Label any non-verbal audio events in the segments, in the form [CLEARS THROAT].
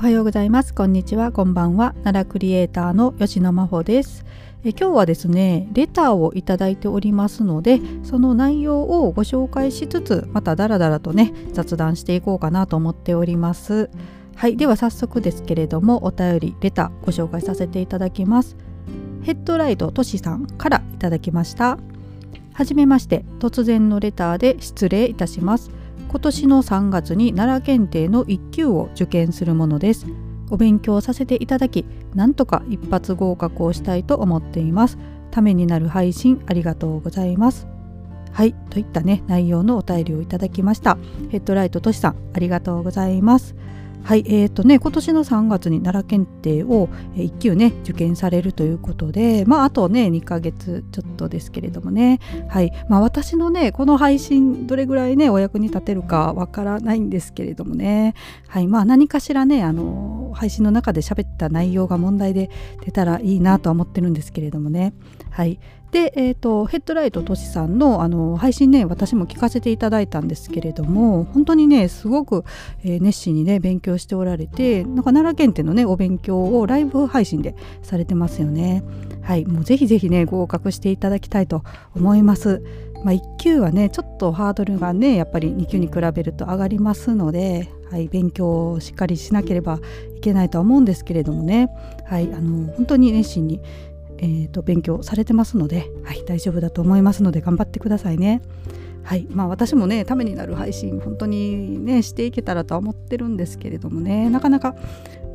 おはようございます。こんにちは。こんばんは。奈良クリエイターの吉野真帆です。え今日はですねレターをいただいておりますのでその内容をご紹介しつつまたダラダラとね雑談していこうかなと思っております。はい。では早速ですけれどもお便りレターご紹介させていただきます。ヘッドライトとしさんからいただきました。はじめまして。突然のレターで失礼いたします。今年の3月に奈良検定の1級を受験するものです。お勉強させていただきなんとか一発合格をしたいと思っています。ためになる配信ありがとうございます。はいといったね内容のお便りをいただきました。ヘッドライトとしさんありがとうございます。はい、えーとね、今年の3月に奈良検定を1級ね受験されるということで、まあ、あとね2ヶ月ちょっとですけれどもね、はいまあ、私のねこの配信どれぐらいねお役に立てるかわからないんですけれどもね、はいまあ、何かしらねあの配信の中で喋った内容が問題で出たらいいなとは思ってるんですけれどもね、はいで、えーと、ヘッドライトとしさんのあの配信ね私も聞かせていただいたんですけれども本当にねすごく、えー、熱心にね勉強しておられてなんか奈良県ってのねお勉強をライブ配信でされてますよね。はいもうぜひぜひね合格していただきたいと思います。まあ、1級はねちょっとハードルがねやっぱり2級に比べると上がりますので、はい、勉強をしっかりしなければいけないとは思うんですけれどもね、はい、あの本当に熱心にえーと、勉強されてますので、はい、大丈夫だと思いますので頑張ってくださいね。はいまあ、私もねためになる配信本当にねしていけたらとは思ってるんですけれどもねなかなか、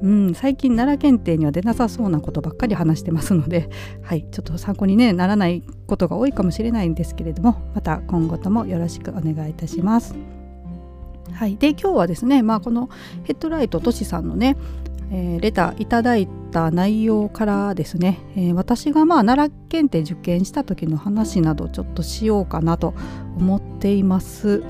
うん、最近奈良検定には出なさそうなことばっかり話してますので、はい、ちょっと参考に、ね、ならないことが多いかもしれないんですけれどもまた今後ともよろしくお願いいたします。はい、で今日はですね、まあ、このヘッドライトとしさんのねえー、レターいただいた内容からですね、えー、私がまあ奈良検定受験した時の話などちょっとしようかなと思っています。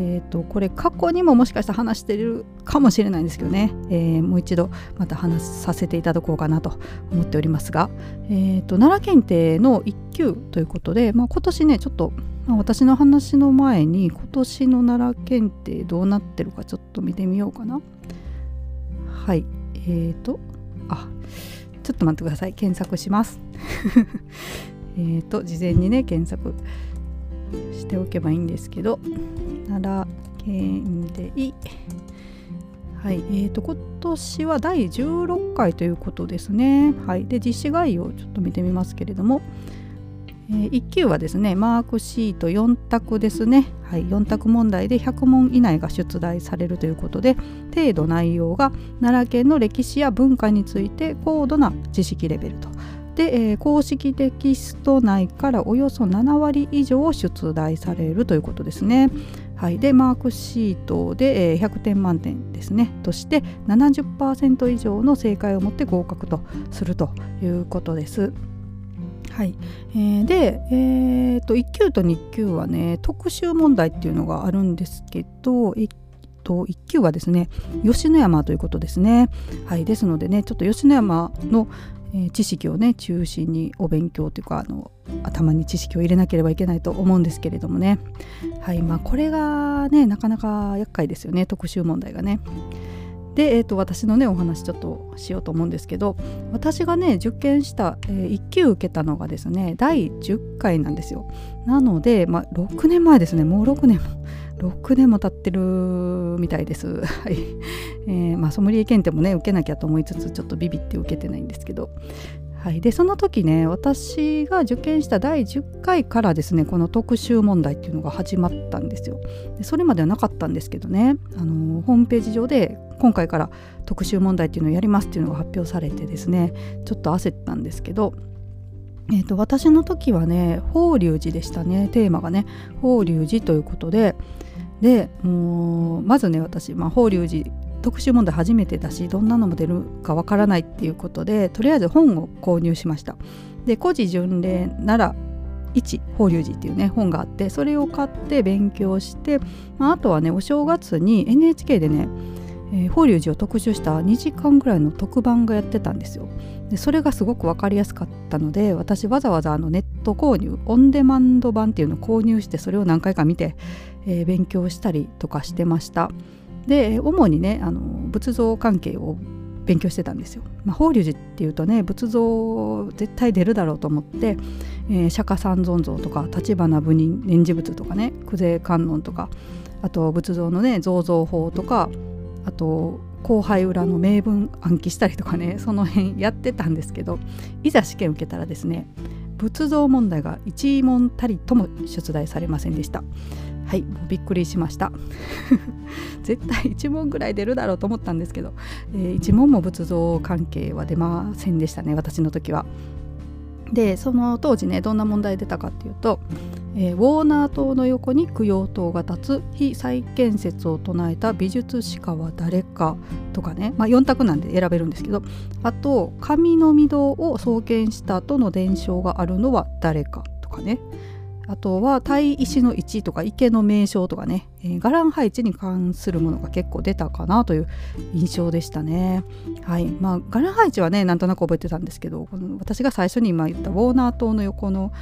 えーと、これ過去にももしかしたら話してるかもしれないんですけどね、えー、もう一度また話させていただこうかなと思っておりますが、えーと、奈良検定の1級ということで、まあ、今年ねちょっと、ま、私の話の前に今年の奈良検定どうなってるかちょっと見てみようかな。はいえっ、ー、とあちょっと待ってください。検索します。[LAUGHS] えっと事前にね検索しておけばいいんですけど奈良県でいはい、えーと、今年は第16回ということですね。はい、で実施概要をちょっと見てみますけれども、えー、1級はですねマークシート4択ですね、はい、4択問題で100問以内が出題されるということで程度内容が奈良県の歴史や文化について高度な知識レベルと。で、えー、公式テキスト内からおよそ7割以上出題されるということですね。はい、でマークシートで、えー、100点満点ですねとして70%以上の正解を持って合格とするということです。はいえー、で、えーと、1級と2級はね特集問題っていうのがあるんですけど、えっと、1級はですね吉野山ということですね。はい、ですのでねちょっと吉野山の、え、知識をね中心にお勉強というかあの頭に知識を入れなければいけないと思うんですけれどもねはいまあこれがねなかなか厄介ですよね特集問題がね。で、えーと、私のねお話ちょっとしようと思うんですけど私がね受験した、えー、1級受けたのがですね第10回なんですよ。なので、まあ、6年前ですね。もう6年も6年も経ってるみたいです。[LAUGHS] はい。えーまあ、ソムリエ検定もね受けなきゃと思いつつちょっとビビって受けてないんですけど、はい、でその時ね私が受験した第10回からですねこの特集問題っていうのが始まったんですよ。でそれまではなかったんですけどねあのホームページ上で今回から特集問題っていうのをやりますっていうのが発表されてですねちょっと焦ったんですけどえーと、私の時はね法隆寺でしたねテーマがね法隆寺ということででもうまずね私、まあ、法隆寺特集問題初めてだしどんなのも出るかわからないっていうことでとりあえず本を購入しましたで「古事巡礼なら一法隆寺」っていうね本があってそれを買って勉強して、まあ、あとはねお正月に NHK でねえー、法隆寺を特集した2時間ぐらいの特番がやってたんですよ。でそれがすごく分かりやすかったので私わざわざあのネット購入オンデマンド版っていうのを購入してそれを何回か見て、えー、勉強したりとかしてました。で主にねあの仏像関係を勉強してたんですよ。まあ、法隆寺っていうとね仏像絶対出るだろうと思って、えー、釈迦三尊像とか立花部人念持仏とかね久世観音とかあと仏像のね造像法とかあと後輩裏の名文暗記したりとかねその辺やってたんですけどいざ試験受けたらですね仏像問題が1問たりとも出題されませんでしたはいもうびっくりしました。[LAUGHS] 絶対1問ぐらい出るだろうと思ったんですけど、えー、1問も仏像関係は出ませんでしたね私の時は。でその当時ねどんな問題出たかっていうと、えー、ウォーナー島の横に供養塔が立つ非再建設を唱えた美術史家は誰かとかね、まあ、4択なんで選べるんですけどあと神の御堂を創建したとの伝承があるのは誰かとかね。あとは対石の位置とか池の名称とかね、えー、伽藍配置に関するものが結構出たかなという印象でしたね。はい。まあ、伽藍配置はねなんとなく覚えてたんですけどこの私が最初に今言ったウォーナー島の横の、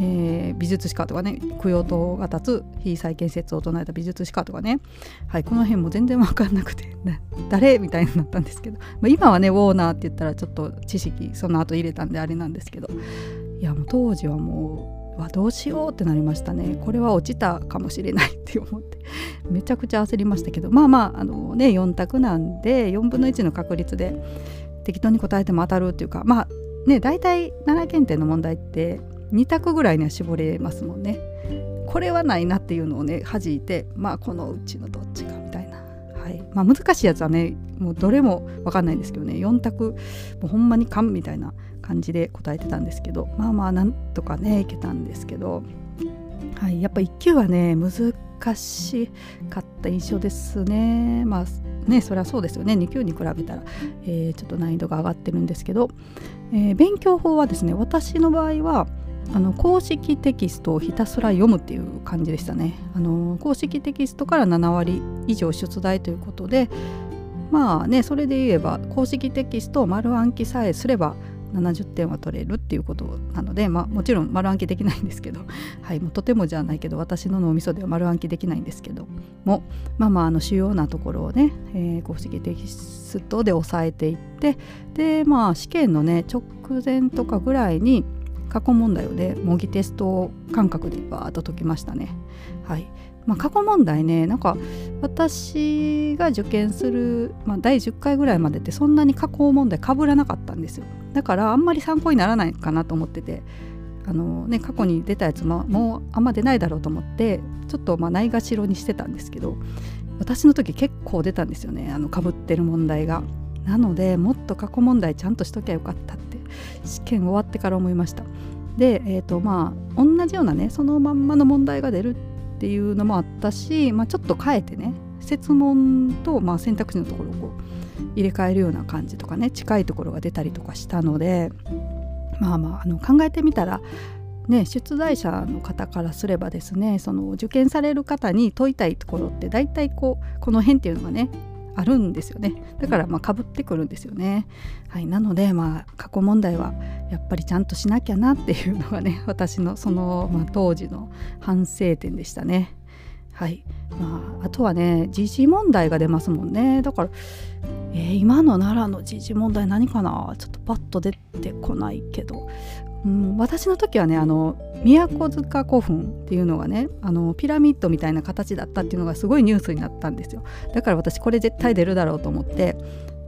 えー、美術史家とかね供養塔が立つ非再建設を唱えた美術史家とかね、はい、この辺も全然分かんなくて誰？みたいになったんですけど、まあ、今はねウォーナーって言ったらちょっと知識その後入れたんであれなんですけど。いやもう当時はもうわどうしようってなりましたね。これは落ちたかもしれないって思って。[LAUGHS] めちゃくちゃ焦りましたけど。まあまああのね4択なんで4分の1の確率で適当に答えても当たるっていうかまあね大体奈良検定の問題って2択ぐらいには絞れますもんね。これはないなっていうのをね弾いてまあこのうちのどっちかみたいな。はい。まあ難しいやつはねもうどれも分かんないんですけどね。4択もうほんまに勘みたいな感じで答えてたんですけどまあまあなんとかねいけたんですけど、はい、やっぱ1級はね難しかった印象ですねまあねそれはそうですよね2級に比べたら、えー、ちょっと難易度が上がってるんですけど、えー、勉強法はですね私の場合はあの公式テキストをひたすら読むっていう感じでしたね。あの公式テキストから7割以上出題ということでまあねそれで言えば公式テキストを丸暗記さえすれば70点は取れるっていうことなので、まあ、もちろん丸暗記できないんですけど、[LAUGHS] はい、もうとてもじゃないけど私の脳みそでは丸暗記できないんですけどもまあまああの主要なところをね、えー、公式テキストで押さえていってでまあ試験のね直前とかぐらいに過去問題をね模擬テスト感覚でバーッと解きましたね。はいまあ、過去問題ねなんか私が受験する、まあ、第10回ぐらいまでってそんなに過去問題かぶらなかったんですよだからあんまり参考にならないかなと思っててあの、ね、過去に出たやつももうあんま出ないだろうと思ってちょっとまあないがしろにしてたんですけど私の時結構出たんですよねあのかぶってる問題が。なのでもっと過去問題ちゃんとしときゃよかったって試験終わってから思いました。で、えーとまあ、同じようなねそのまんまの問題が出るっていうのもあったし、まあ、ちょっと変えてね設問と、まあ、選択肢のところをこう入れ替えるような感じとかね近いところが出たりとかしたのでまあまああの考えてみたらね、出題者の方からすればですねその受験される方に問いたいところって大体こうこの辺っていうのがねあるんですよね。だからまあかぶってくるんですよね、はい、なのでまあ過去問題はやっぱりちゃんとしなきゃなっていうのがね私のその、まあ、当時の反省点でしたね。はい。まあ、あとはね時事問題が出ますもんね。だから、えー、今の奈良の時事問題何かな？ちょっとパッと出てこないけど。うん、私の時はねあの宮古塚古墳っていうのがねあのピラミッドみたいな形だったっていうのがすごいニュースになったんですよ。だから私これ絶対出るだろうと思って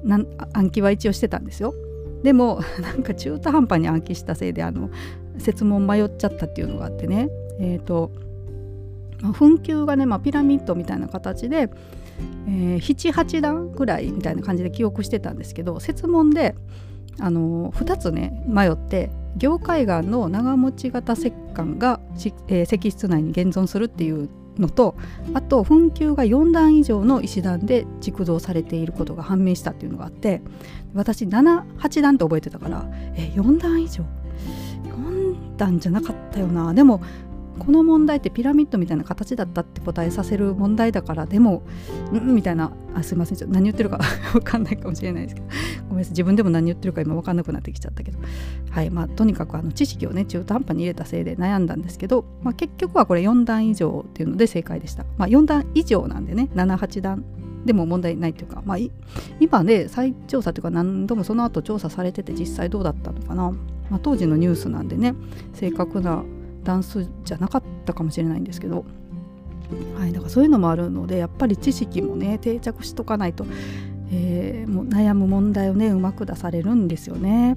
なん暗記は一応してたんですよ。でも [LAUGHS] なんか中途半端に暗記したせいであの説問迷っちゃったっていうのがあってね。えっ、ー、と、まあ、墳丘がね、まあ、ピラミッドみたいな形で、えー、78段ぐらいみたいな感じで記憶してたんですけど説問であの2つね迷って凝海岩の長持ち型石棺が、えー、石室内に現存するっていうのとあと墳丘が4段以上の石段で築造されていることが判明したっていうのがあって私78段って覚えてたからえ4段以上？4段じゃなかったよな。でもこの問題ってピラミッドみたいな形だったって答えさせる問題だからでもうんみたいなあすいません。ちょっと何言ってるか [LAUGHS] 分かんないかもしれないですけど。ごめんなさい。自分でも何言ってるか今分かんなくなってきちゃったけど。はい。まあとにかくあの知識をね中途半端に入れたせいで悩んだんですけど、まあ、結局はこれ4段以上っていうので正解でした。まあ4段以上なんでね。78段でも問題ないというか、まあ、今ね再調査というか何度もその後調査されてて実際どうだったのかな、まあ、当時のニュースなんでね正確な段数じゃなかったかもしれないんですけど、はい、だからそういうのもあるのでやっぱり知識もね定着しとかないと、えー、もう悩む問題をねうまく出されるんですよね。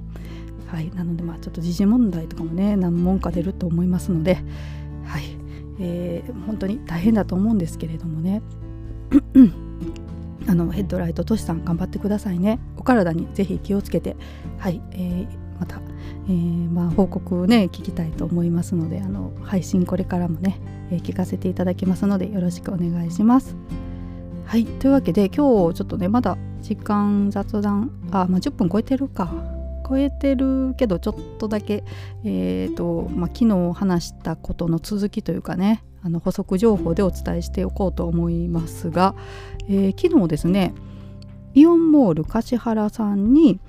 はい、なのでまあちょっと時事問題とかもね何問か出ると思いますので、はいえー、本当に大変だと思うんですけれどもね [CLEARS THROAT] あのヘッドライトとしさん頑張ってくださいねお体にぜひ気をつけてはい、えー、また、えー、まあ、報告をね聞きたいと思いますのであの配信これからもね、えー、聞かせていただきますのでよろしくお願いします。はいというわけで今日ちょっとねまだ時間雑談あ、まあ、10分超えてるか超えてるけどちょっとだけ、えーとまあ、昨日話したことの続きというかねあの補足情報でお伝えしておこうと思いますが、えー、昨日ですねイオンモール橿原さんに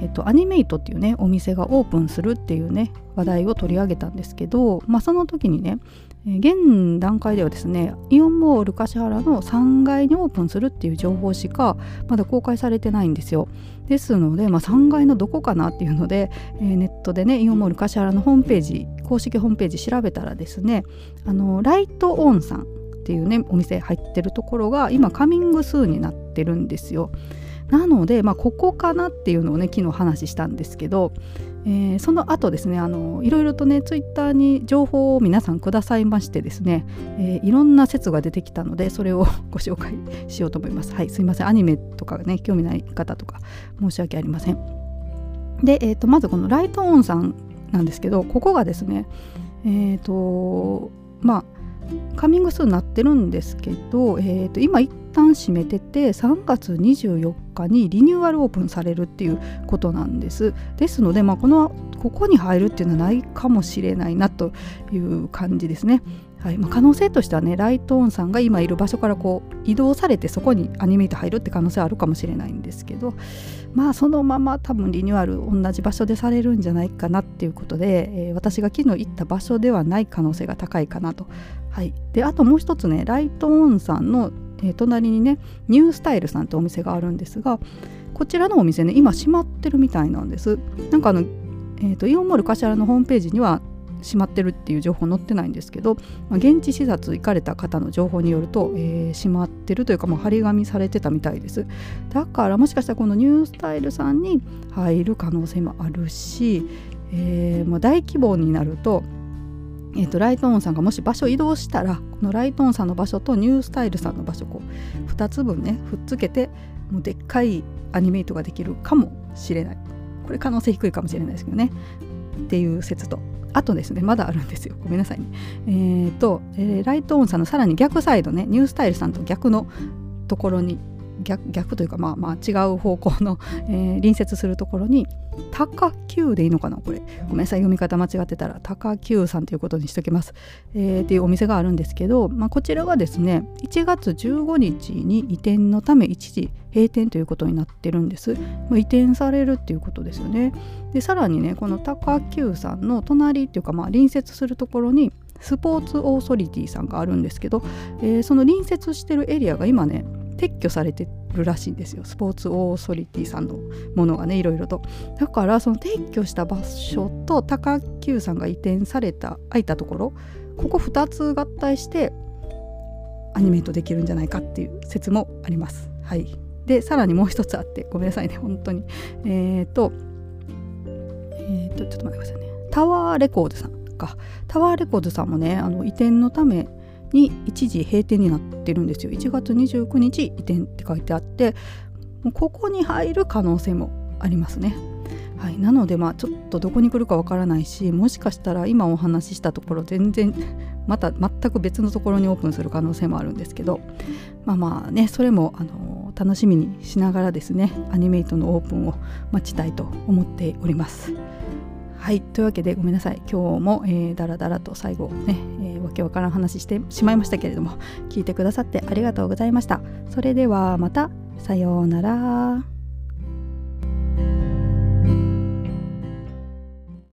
えっと、アニメイトっていうねお店がオープンするっていうね話題を取り上げたんですけど、まあ、その時にね現段階ではですねイオンモール橿原の3階にオープンするっていう情報しかまだ公開されてないんですよ。ですので、まあ、3階のどこかなっていうので、えー、ネットでねイオンモール橿原のホームページ公式ホームページ調べたらですねあのライトオンさんっていうねお店入ってるところが今カミングスーになってるんですよ。なので、まあ、ここかなっていうのをね昨日話したんですけど、えー、その後ですねあのいろいろとねツイッターに情報を皆さんくださいましてですね、えー、いろんな説が出てきたのでそれを [LAUGHS] ご紹介しようと思います。はいすいません。アニメとかね興味ない方とか申し訳ありません。で、えーと、まずこのライトオンさんなんですけどここがですねえっ、ー、とまあカミングスーンなってるんですけど、えー、と今一旦閉めてて3月24日にリニューアルオープンされるっていうことなんです。ですので、まあ、このここに入るっていうのはないかもしれないなという感じですね。はい。まあ、可能性としてはねライトオンさんが今いる場所からこう移動されてそこにアニメイト入るって可能性はあるかもしれないんですけどまあそのまま多分リニューアル同じ場所でされるんじゃないかなっていうことで、えー、私が昨日行った場所ではない可能性が高いかなと。はい、であともう一つねライトオンさんの、え、隣にねニュースタイルさんってお店があるんですがこちらのお店ね今閉まってるみたいなんです。なんかあのえーと、イオンモール柏のホームページにはしまってるっていう情報載ってないんですけど、まあ、現地視察行かれた方の情報によると、えー、閉まってるというかもう張り紙されてたみたいですだからもしかしたらこのニュースタイルさんに入る可能性もあるし、えー、まあ、大規模になるとえーと、ライトオンさんがもし場所移動したらこのライトオンさんの場所とニュースタイルさんの場所こう2つ分ねふっつけてもうでっかいアニメイトができるかもしれない。これ可能性低いかもしれないですけどね。っていう説とあとですねまだあるんですよ。ごめんなさいね。えっ、ー、と、えー、ライトオンさんのさらに逆サイドねニュースタイルさんと逆のところに逆逆というかまあまあ違う方向の、[LAUGHS] えー、隣接するところに高久でいいのかな？これ。ごめんなさい読み方間違ってたら。高久さんということにしときます、えー、っていうお店があるんですけど、まあ、こちらがですね1月15日に移転のため一時閉店ということになってるんです、まあ、移転されるっていうことですよね。でさらにねこの高久さんの隣っていうかまあ隣接するところにスポーツオーソリティさんがあるんですけど、えー、その隣接してるエリアが今ね撤去されてるらしいんですよ。スポーツオーソリティさんのものがねいろいろと。だからその撤去した場所と高久さんが移転された空いたところここ2つ合体してアニメートできるんじゃないかっていう説もあります。はい。でさらにもう一つあってごめんなさいね本当に。えっ、ー、とえっ、ー、とちょっと待ってくださいね。タワーレコードさんか。タワーレコードさんもねあの移転のために一時閉店になってるんですよ1月29日移転って書いてあってもうここに入る可能性もありますね。はい、なのでまあちょっとどこに来るかわからないしもしかしたら今お話ししたところ全然 [LAUGHS] また全く別のところにオープンする可能性もあるんですけどまあまあねそれもあの楽しみにしながらですねアニメイトのオープンを待ちたいと思っております。はいというわけでごめんなさい今日も、えー、だらだらと最後ね、けわからん話してしまいましたけれども聞いてくださってありがとうございました。それではまた。さようなら。